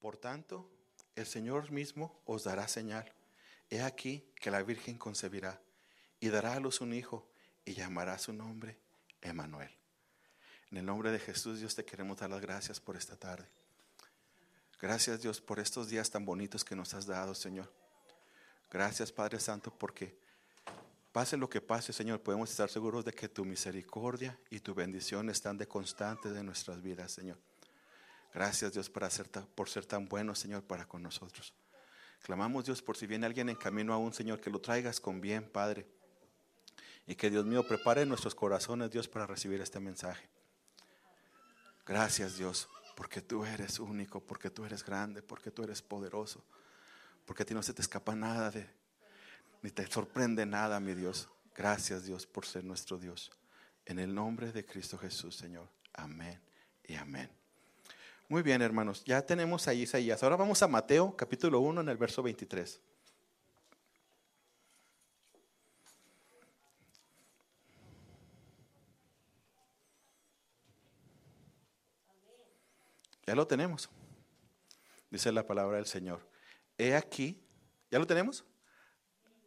Por tanto, el Señor mismo os dará señal. He aquí que la Virgen concebirá y dará a luz un hijo y llamará su nombre Emanuel. En el nombre de Jesús, Dios te queremos dar las gracias por esta tarde. Gracias Dios por estos días tan bonitos que nos has dado, Señor. Gracias Padre Santo porque pase lo que pase, Señor, podemos estar seguros de que tu misericordia y tu bendición están de constante en nuestras vidas, Señor. Gracias Dios por, ser tan bueno, Señor, para con nosotros. Clamamos Dios por si viene alguien en camino a un Señor, que lo traigas con bien, Padre. Y que Dios mío prepare nuestros corazones, Dios, para recibir este mensaje. Gracias Dios, porque tú eres único, porque tú eres grande, porque tú eres poderoso, porque a ti no se te escapa nada de, ni te sorprende nada, mi Dios. Gracias Dios por ser nuestro Dios. En el nombre de Cristo Jesús, Señor. Amén y amén. Muy bien, hermanos, ya tenemos ahí Isaías. Ahora vamos a Mateo, capítulo 1, en el verso 23. Ya lo tenemos. Dice la palabra del Señor. He aquí, ¿ya lo tenemos?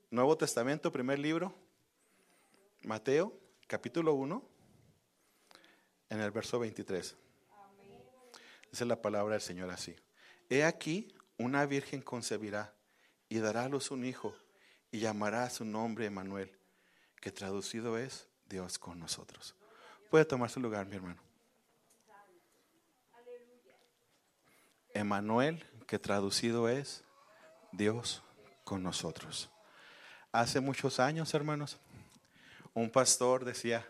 Nuevo Testamento, primer libro, Mateo, capítulo 1, en el verso 23. Dice la palabra del Señor así. He aquí, una virgen concebirá y dará a luz un hijo y llamará a su nombre Emanuel, que traducido es Dios con nosotros. Puede tomar su lugar, mi hermano. Emanuel, que traducido es Dios con nosotros. Hace muchos años, hermanos, un pastor decía,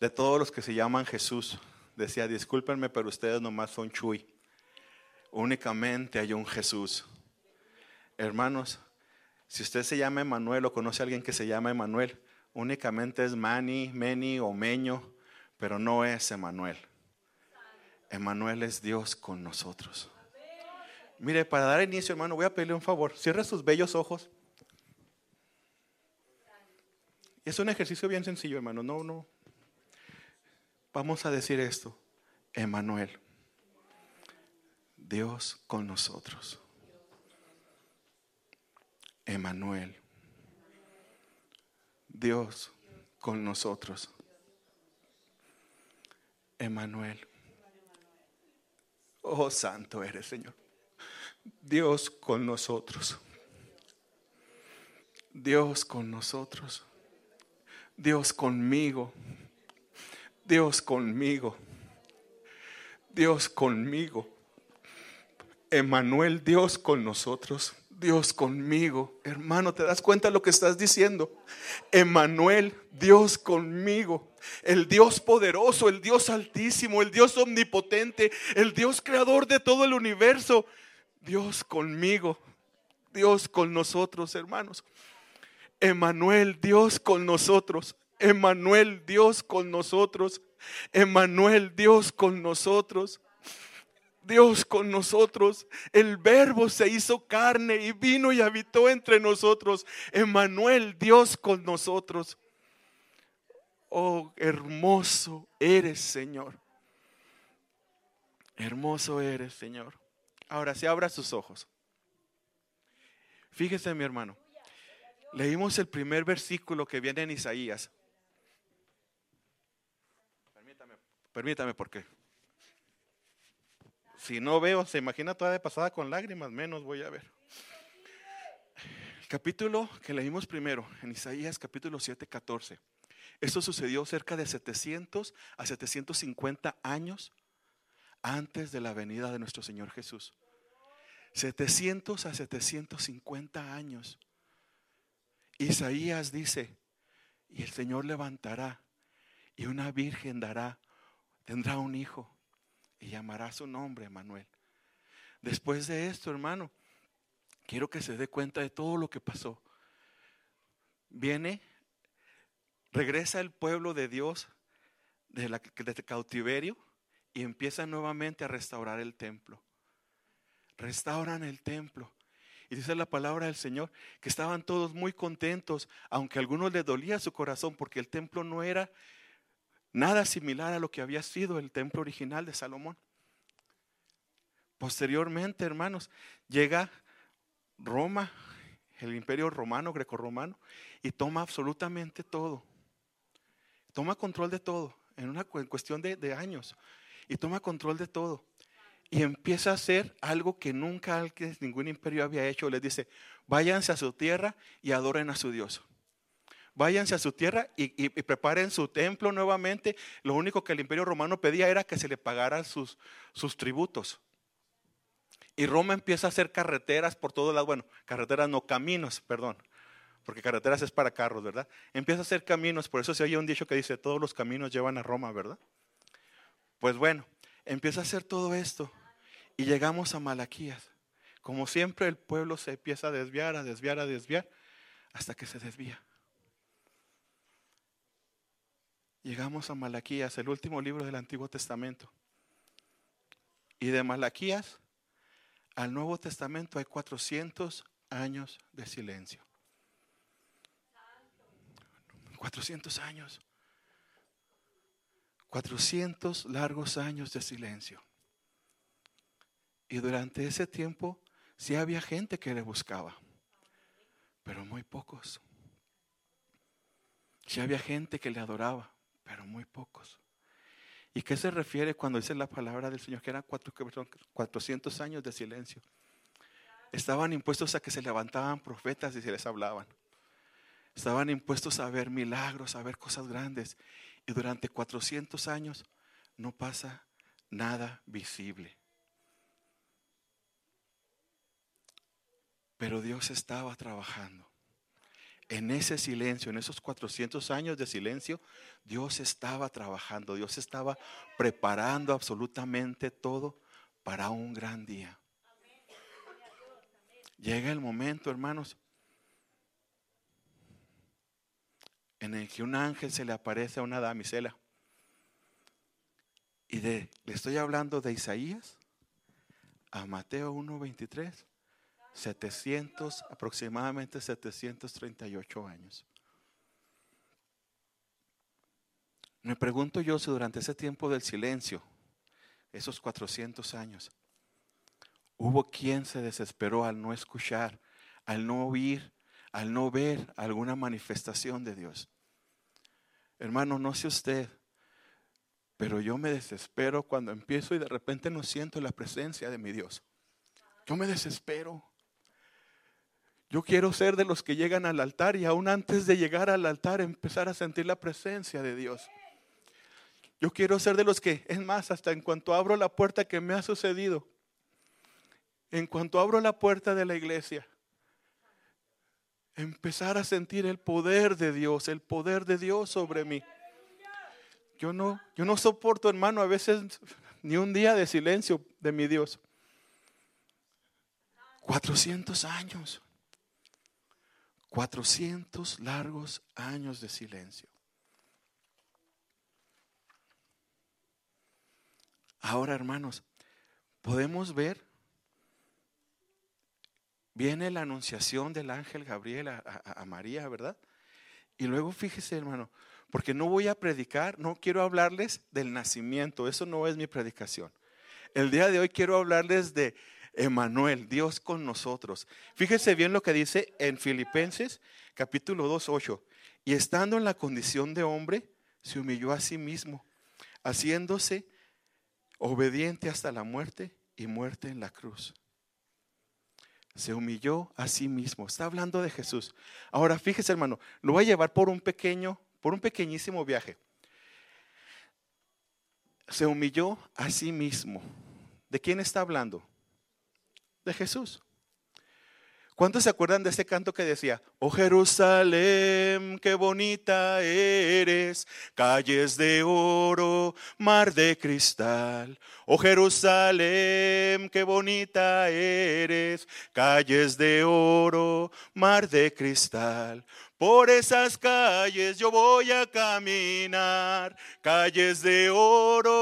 de todos los que se llaman Jesús, decía, discúlpenme, pero ustedes nomás son Chuy. Únicamente hay un Jesús. Hermanos, si usted se llama Emanuel o conoce a alguien que se llama Emanuel, únicamente es Mani, Meni o Meño, pero no es Emanuel. Emanuel es Dios con nosotros. Mire, para dar inicio, hermano, voy a pedirle un favor. Cierre sus bellos ojos. Es un ejercicio bien sencillo, hermano. No, no, Vamos a decir esto, Emanuel, Dios con nosotros. Emanuel, Dios con nosotros. Emanuel. Oh, santo eres, Señor. Dios con nosotros. Dios con nosotros. Dios conmigo. Dios conmigo. Dios conmigo. Emanuel, Dios con nosotros. Dios conmigo. Hermano, ¿te das cuenta de lo que estás diciendo? Emanuel, Dios conmigo. El Dios poderoso, el Dios altísimo, el Dios omnipotente, el Dios creador de todo el universo. Dios conmigo. Dios con nosotros, hermanos. Emanuel, Dios con nosotros. Emanuel, Dios con nosotros. Emanuel, Dios con nosotros. Dios con nosotros. El verbo se hizo carne y vino y habitó entre nosotros. Emanuel, Dios con nosotros. Oh, hermoso eres, Señor. Hermoso eres, Señor. Ahora sí, abra sus ojos. Fíjese, mi hermano. Leímos el primer versículo que viene en Isaías. Permítame porque si no veo, se imagina toda de pasada con lágrimas, menos voy a ver. El capítulo que leímos primero, en Isaías capítulo 7, 14. Esto sucedió cerca de 700 a 750 años antes de la venida de nuestro Señor Jesús. 700 a 750 años. Isaías dice, y el Señor levantará y una virgen dará tendrá un hijo y llamará su nombre Manuel. Después de esto, hermano, quiero que se dé cuenta de todo lo que pasó. Viene, regresa el pueblo de Dios de la, cautiverio y empieza nuevamente a restaurar el templo. Restauran el templo. Y dice la palabra del Señor que estaban todos muy contentos, aunque a algunos les dolía su corazón porque el templo no era Nada similar a lo que había sido el templo original de Salomón. Posteriormente, hermanos, llega Roma, el imperio romano, grecorromano, y toma absolutamente todo. Toma control de todo, en una cuestión de, de años, y toma control de todo. Y empieza a hacer algo que nunca ningún imperio había hecho. Les dice, váyanse a su tierra y adoren a su Dios váyanse a su tierra y, preparen su templo nuevamente. Lo único que el imperio romano pedía era que se le pagaran sus, tributos. Y Roma empieza a hacer carreteras por todos lados, bueno, carreteras no, caminos, perdón, porque carreteras es para carros, ¿verdad? Empieza a hacer caminos, por eso se oye un dicho que dice, todos los caminos llevan a Roma, ¿verdad? Pues bueno, empieza a hacer todo esto y llegamos a Malaquías. Como siempre el pueblo se empieza a desviar, a desviar, a desviar, hasta que se desvía. Llegamos a Malaquías, el último libro del Antiguo Testamento. Y de Malaquías al Nuevo Testamento hay 400 años de silencio. 400 años. 400 largos años de silencio. Y durante ese tiempo sí había gente que le buscaba, pero muy pocos. Sí había gente que le adoraba, pero muy pocos. ¿Y qué se refiere cuando dice la palabra del Señor? Que eran 400 años de silencio. Estaban impuestos a que se levantaban profetas y se les hablaban. Estaban impuestos a ver milagros, a ver cosas grandes. Y durante 400 años no pasa nada visible. Pero Dios estaba trabajando en ese silencio, en esos 400 años de silencio, Dios estaba trabajando, Dios estaba preparando absolutamente todo para un gran día. Llega el momento, hermanos, en el que un ángel se le aparece a una damisela. Y de, le estoy hablando de Isaías a Mateo 1.23 700, aproximadamente 738 años. Me pregunto yo si durante ese tiempo del silencio, esos 400 años, hubo quien se desesperó al no escuchar, al no oír, al no ver alguna manifestación de Dios. Hermano, no sé usted, pero yo me desespero cuando empiezo y de repente no siento la presencia de mi Dios. Yo me desespero. Yo quiero ser de los que llegan al altar y aún antes de llegar al altar empezar a sentir la presencia de Dios. Yo quiero ser de los que, es más, hasta en cuanto abro la puerta que me ha sucedido, en cuanto abro la puerta de la iglesia, empezar a sentir el poder de Dios, el poder de Dios sobre mí. Yo no, yo no soporto, hermano, a veces ni un día de silencio de mi Dios. 400 años. 400 largos años de silencio. Ahora, hermanos, podemos ver, viene la anunciación del ángel Gabriel a, María, ¿verdad? Y luego fíjese, hermano, porque no voy a predicar, no quiero hablarles del nacimiento, eso no es mi predicación. El día de hoy quiero hablarles de Emanuel, Dios con nosotros. Fíjese bien lo que dice en Filipenses capítulo 2, 8. Y estando en la condición de hombre, se humilló a sí mismo, haciéndose obediente hasta la muerte y muerte en la cruz. Se humilló a sí mismo. Está hablando de Jesús. Ahora fíjese, hermano, lo voy a llevar por un pequeño, por un pequeñísimo viaje. Se humilló a sí mismo. ¿De quién está hablando? De Jesús. ¿Cuántos se acuerdan de ese canto que decía, oh Jerusalén, qué bonita eres, calles de oro, mar de cristal? Oh Jerusalén, qué bonita eres, calles de oro, mar de cristal. Por esas calles yo voy a caminar, calles de oro,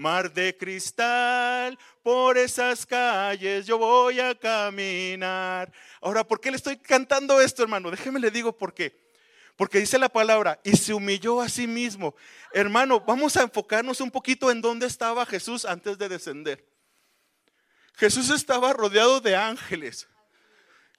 mar de cristal. Por esas calles yo voy a caminar. Ahora, ¿por qué le estoy cantando esto, hermano? Déjeme le digo por qué. Porque dice la palabra, y se humilló a sí mismo. Hermano, vamos a enfocarnos un poquito en dónde estaba Jesús antes de descender. Jesús estaba rodeado de ángeles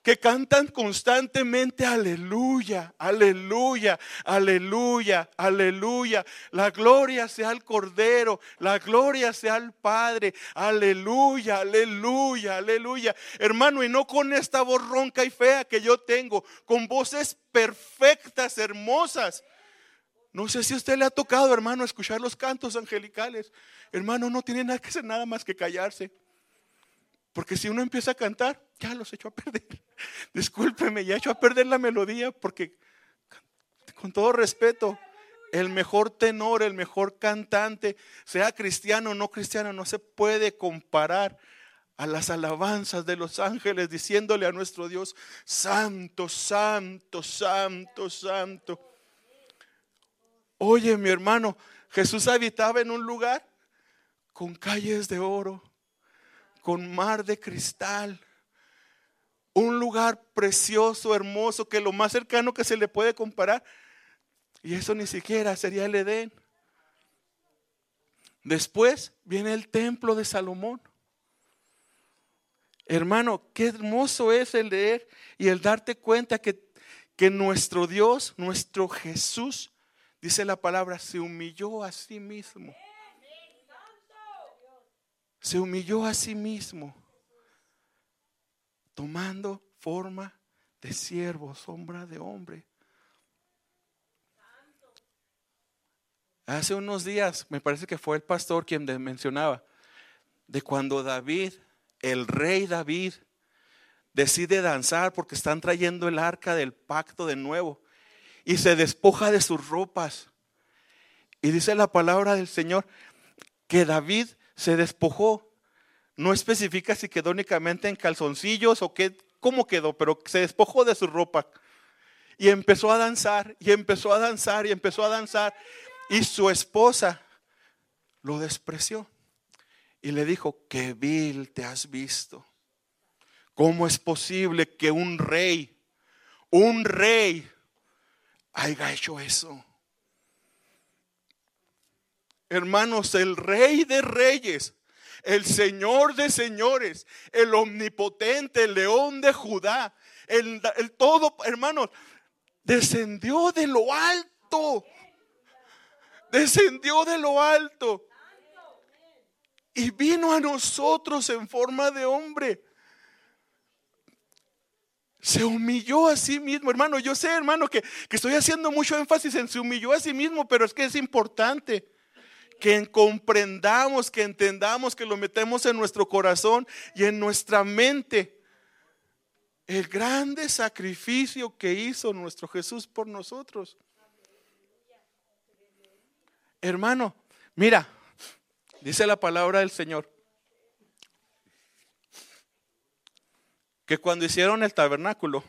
que cantan constantemente aleluya, aleluya, aleluya, aleluya. La gloria sea al Cordero, la gloria sea al Padre, aleluya, aleluya, aleluya. Hermano, y no con esta voz ronca y fea que yo tengo, con voces perfectas, hermosas. No sé si a usted le ha tocado, hermano, escuchar los cantos angelicales. Hermano, no tiene nada que hacer nada más que callarse. Porque si uno empieza a cantar, ya los echo a perder. Discúlpeme, ya hecho a perder la melodía porque, con todo respeto, el mejor tenor, el mejor cantante, sea cristiano o no cristiano, no se puede comparar a las alabanzas de los ángeles diciéndole a nuestro Dios, santo, santo, santo, santo. Oye, mi hermano, Jesús habitaba en un lugar con calles de oro, con mar de cristal un lugar precioso, hermoso, que lo más cercano que se le puede comparar, y eso ni siquiera sería el Edén. Después viene el templo de Salomón. Hermano, qué hermoso es el leer y el darte cuenta que, que nuestro Dios, nuestro Jesús, dice la palabra, se humilló a sí mismo. Se humilló a sí mismo tomando forma de siervo, sombra de hombre. Hace unos días, me parece que fue el pastor quien mencionaba, de cuando David, el rey David, decide danzar porque están trayendo el arca del pacto de nuevo y se despoja de sus ropas. Y dice la palabra del Señor que David se despojó no especifica si quedó únicamente en calzoncillos o qué, cómo quedó, pero se despojó de su ropa. Y empezó a danzar, y empezó a danzar, y empezó a danzar. Y su esposa lo despreció. Y le dijo, qué vil te has visto. ¿Cómo es posible que un rey, un rey, haya hecho eso? Hermanos, el rey de reyes el Señor de señores, el omnipotente, el león de Judá, el, todo, hermanos, descendió de lo alto. Descendió de lo alto. Y vino a nosotros en forma de hombre. Se humilló a sí mismo, hermano. Yo sé, hermano, que, que estoy haciendo mucho énfasis en se humilló a sí mismo, pero es que es importante que comprendamos, que entendamos, que lo metemos en nuestro corazón y en nuestra mente. El grande sacrificio que hizo nuestro Jesús por nosotros. Hermano, mira, dice la palabra del Señor, que cuando hicieron el tabernáculo,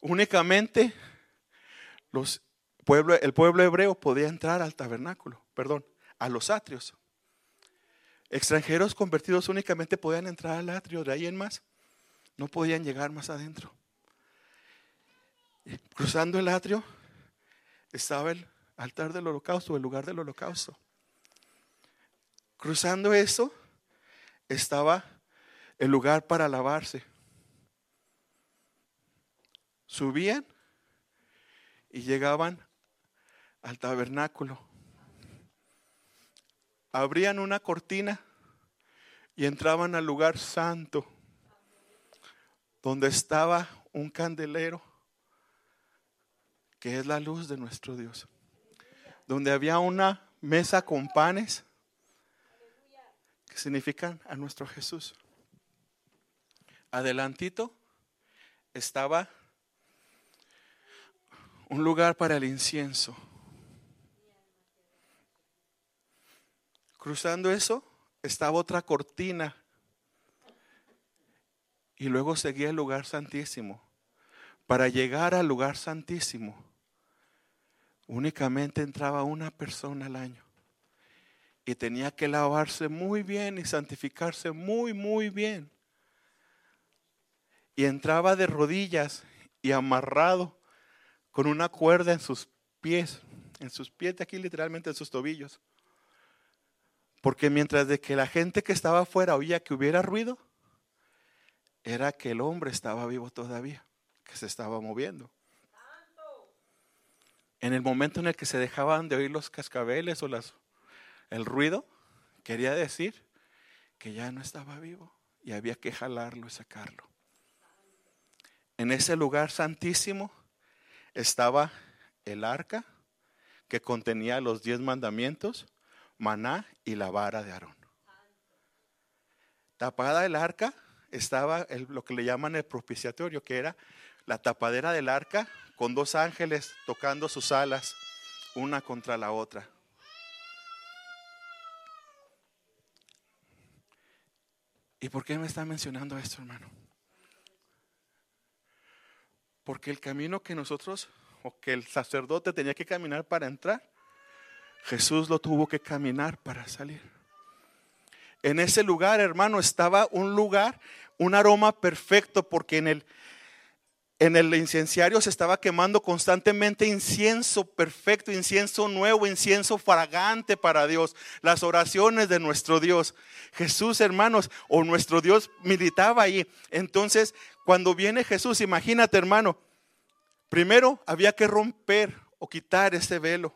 únicamente los pueblo, el pueblo hebreo podía entrar al tabernáculo, perdón, a los atrios. Extranjeros convertidos únicamente podían entrar al atrio, de ahí en más no podían llegar más adentro. Cruzando el atrio estaba el altar del holocausto, el lugar del holocausto. Cruzando eso estaba el lugar para lavarse. Subían y llegaban al tabernáculo. Abrían una cortina y entraban al lugar santo, donde estaba un candelero, que es la luz de nuestro Dios, donde había una mesa con panes, que significan a nuestro Jesús. Adelantito estaba un lugar para el incienso. Cruzando eso estaba otra cortina y luego seguía el lugar santísimo. Para llegar al lugar santísimo únicamente entraba una persona al año y tenía que lavarse muy bien y santificarse muy, muy bien. Y entraba de rodillas y amarrado con una cuerda en sus pies, en sus pies de aquí literalmente en sus tobillos Porque mientras de que la gente que estaba afuera oía que hubiera ruido, era que el hombre estaba vivo todavía, que se estaba moviendo. En el momento en el que se dejaban de oír los cascabeles o las, el ruido, quería decir que ya no estaba vivo y había que jalarlo y sacarlo. En ese lugar santísimo estaba el arca que contenía los diez mandamientos, maná y la vara de Aarón. Tapada el arca estaba lo que le llaman el propiciatorio, que era la tapadera del arca con dos ángeles tocando sus alas, una contra la otra. ¿Y por qué me está mencionando esto, hermano? Porque el camino que nosotros, o que el sacerdote tenía que caminar para entrar, Jesús lo tuvo que caminar para salir. En ese lugar, hermano, estaba un lugar, un aroma perfecto, porque en el, en el incenciario se estaba quemando constantemente incienso perfecto, incienso nuevo, incienso fragante para Dios, las oraciones de nuestro Dios. Jesús, hermanos, o nuestro Dios militaba ahí. Entonces, cuando viene Jesús, imagínate, hermano, primero había que romper o quitar ese velo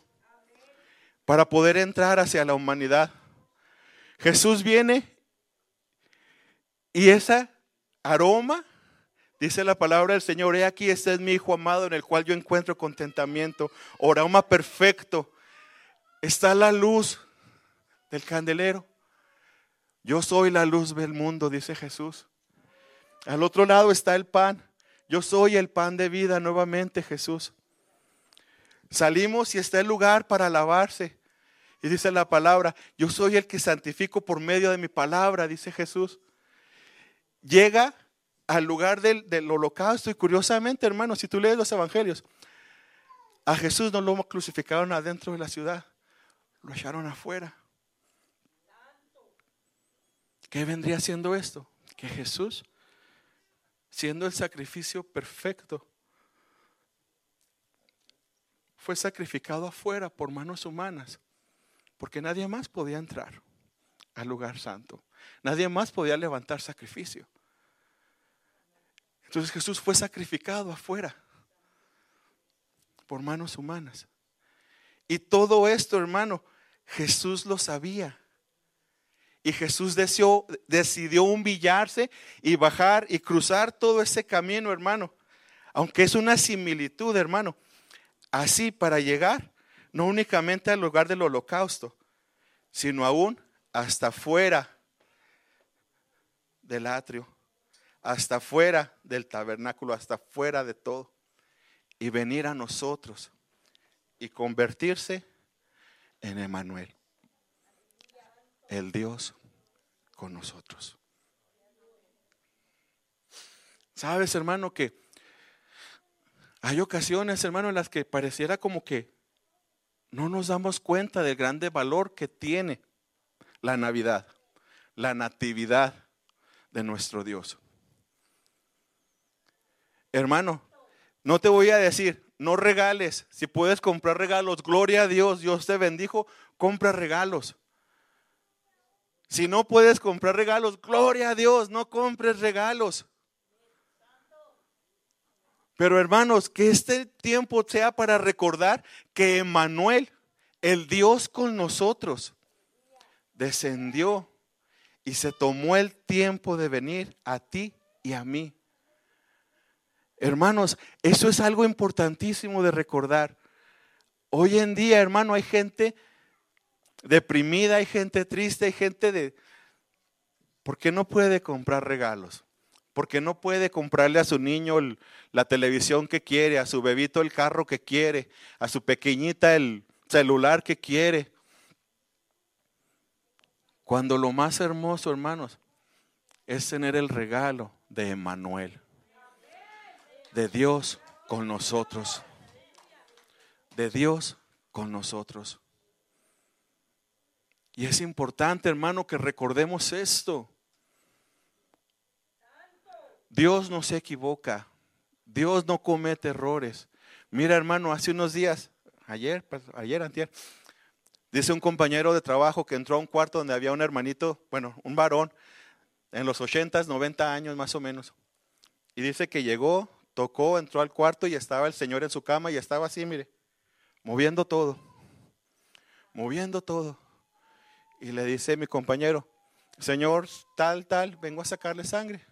para poder entrar hacia la humanidad. Jesús viene y ese aroma, dice la palabra del Señor, he aquí, este es mi Hijo amado en el cual yo encuentro contentamiento, aroma perfecto. Está la luz del candelero. Yo soy la luz del mundo, dice Jesús. Al otro lado está el pan. Yo soy el pan de vida nuevamente, Jesús. Salimos y está el lugar para lavarse. Y dice la palabra, yo soy el que santifico por medio de mi palabra, dice Jesús. Llega al lugar del, holocausto y curiosamente, hermano, si tú lees los evangelios, a Jesús no lo crucificaron adentro de la ciudad, lo echaron afuera. ¿Qué vendría siendo esto? Que Jesús, siendo el sacrificio perfecto, fue sacrificado afuera por manos humanas porque nadie más podía entrar al lugar santo. Nadie más podía levantar sacrificio. Entonces Jesús fue sacrificado afuera por manos humanas. Y todo esto, hermano, Jesús lo sabía. Y Jesús decidió humillarse y bajar y cruzar todo ese camino, hermano. Aunque es una similitud, hermano. Así para llegar no únicamente al lugar del holocausto, sino aún hasta fuera del atrio, hasta fuera del tabernáculo, hasta fuera de todo, y venir a nosotros y convertirse en Emanuel, el Dios con nosotros. Sabes, hermano, que hay ocasiones, hermano, en las que pareciera como que no nos damos cuenta del grande valor que tiene la Navidad, la natividad de nuestro Dios. Hermano, no te voy a decir, no regales, si puedes comprar regalos, gloria a Dios, Dios te bendijo, compra regalos. Si no puedes comprar regalos, gloria a Dios, no compres regalos. Pero hermanos, que este tiempo sea para recordar que Emmanuel, el Dios con nosotros, descendió y se tomó el tiempo de venir a ti y a mí. Hermanos, eso es algo importantísimo de recordar. Hoy en día, hermano, hay gente deprimida, hay gente triste, hay gente de... ¿Por qué no puede comprar regalos? Porque no puede comprarle a su niño la televisión que quiere, a su bebito el carro que quiere, a su pequeñita el celular que quiere. Cuando lo más hermoso, hermanos, es tener el regalo de Emanuel, de Dios con nosotros, de Dios con nosotros. Y es importante, hermano, que recordemos esto. Dios no se equivoca. Dios no comete errores. Mira, hermano, hace unos días, ayer, pues, ayer, antier, Dice un compañero de trabajo que entró a un cuarto donde había un hermanito, bueno, un varón, en los 80, 90 años más o menos. Y dice que llegó, tocó, entró al cuarto y estaba el Señor en su cama y estaba así, mire, moviendo todo, moviendo todo. Y le dice mi compañero, Señor, tal, tal, vengo a sacarle sangre.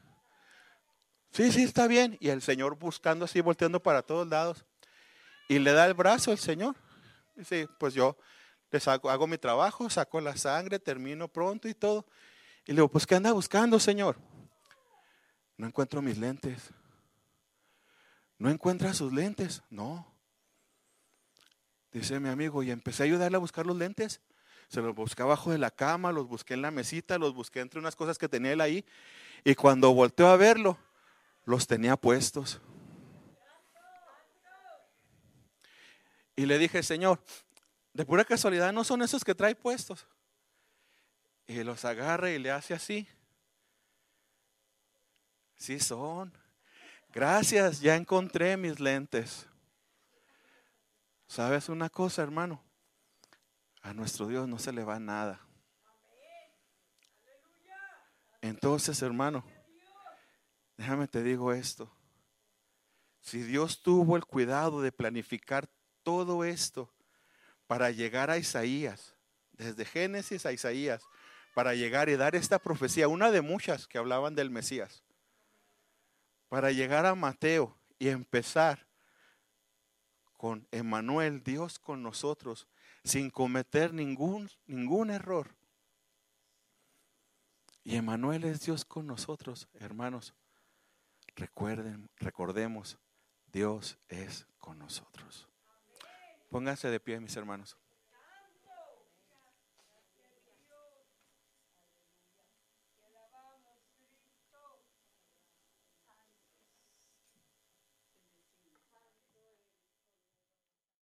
Sí, sí, está bien. Y el Señor buscando así, volteando para todos lados. Y le da el brazo el Señor. Dice, pues yo les hago, hago mi trabajo, saco la sangre, termino pronto y todo. Y le digo, pues ¿qué anda buscando, Señor? No encuentro mis lentes. ¿No encuentra sus lentes? No. Dice mi amigo, y empecé a ayudarle a buscar los lentes. Se los busqué abajo de la cama, los busqué en la mesita, los busqué entre unas cosas que tenía él ahí. Y cuando volteó a verlo, los tenía puestos. Y le dije, Señor, de pura casualidad no son esos que trae puestos. Y los agarra y le hace así. Sí son. Gracias, ya encontré mis lentes. ¿Sabes una cosa, hermano? A nuestro Dios no se le va nada. Entonces, hermano, déjame te digo esto. Si Dios tuvo el cuidado de planificar todo esto para llegar a Isaías, desde Génesis a Isaías, para llegar y dar esta profecía, una de muchas que hablaban del Mesías, para llegar a Mateo y empezar con Emanuel, Dios con nosotros, sin cometer ningún, ningún error. Y Emanuel es Dios con nosotros, hermanos. Recuerden, recordemos, Dios es con nosotros. Pónganse de pie, mis hermanos.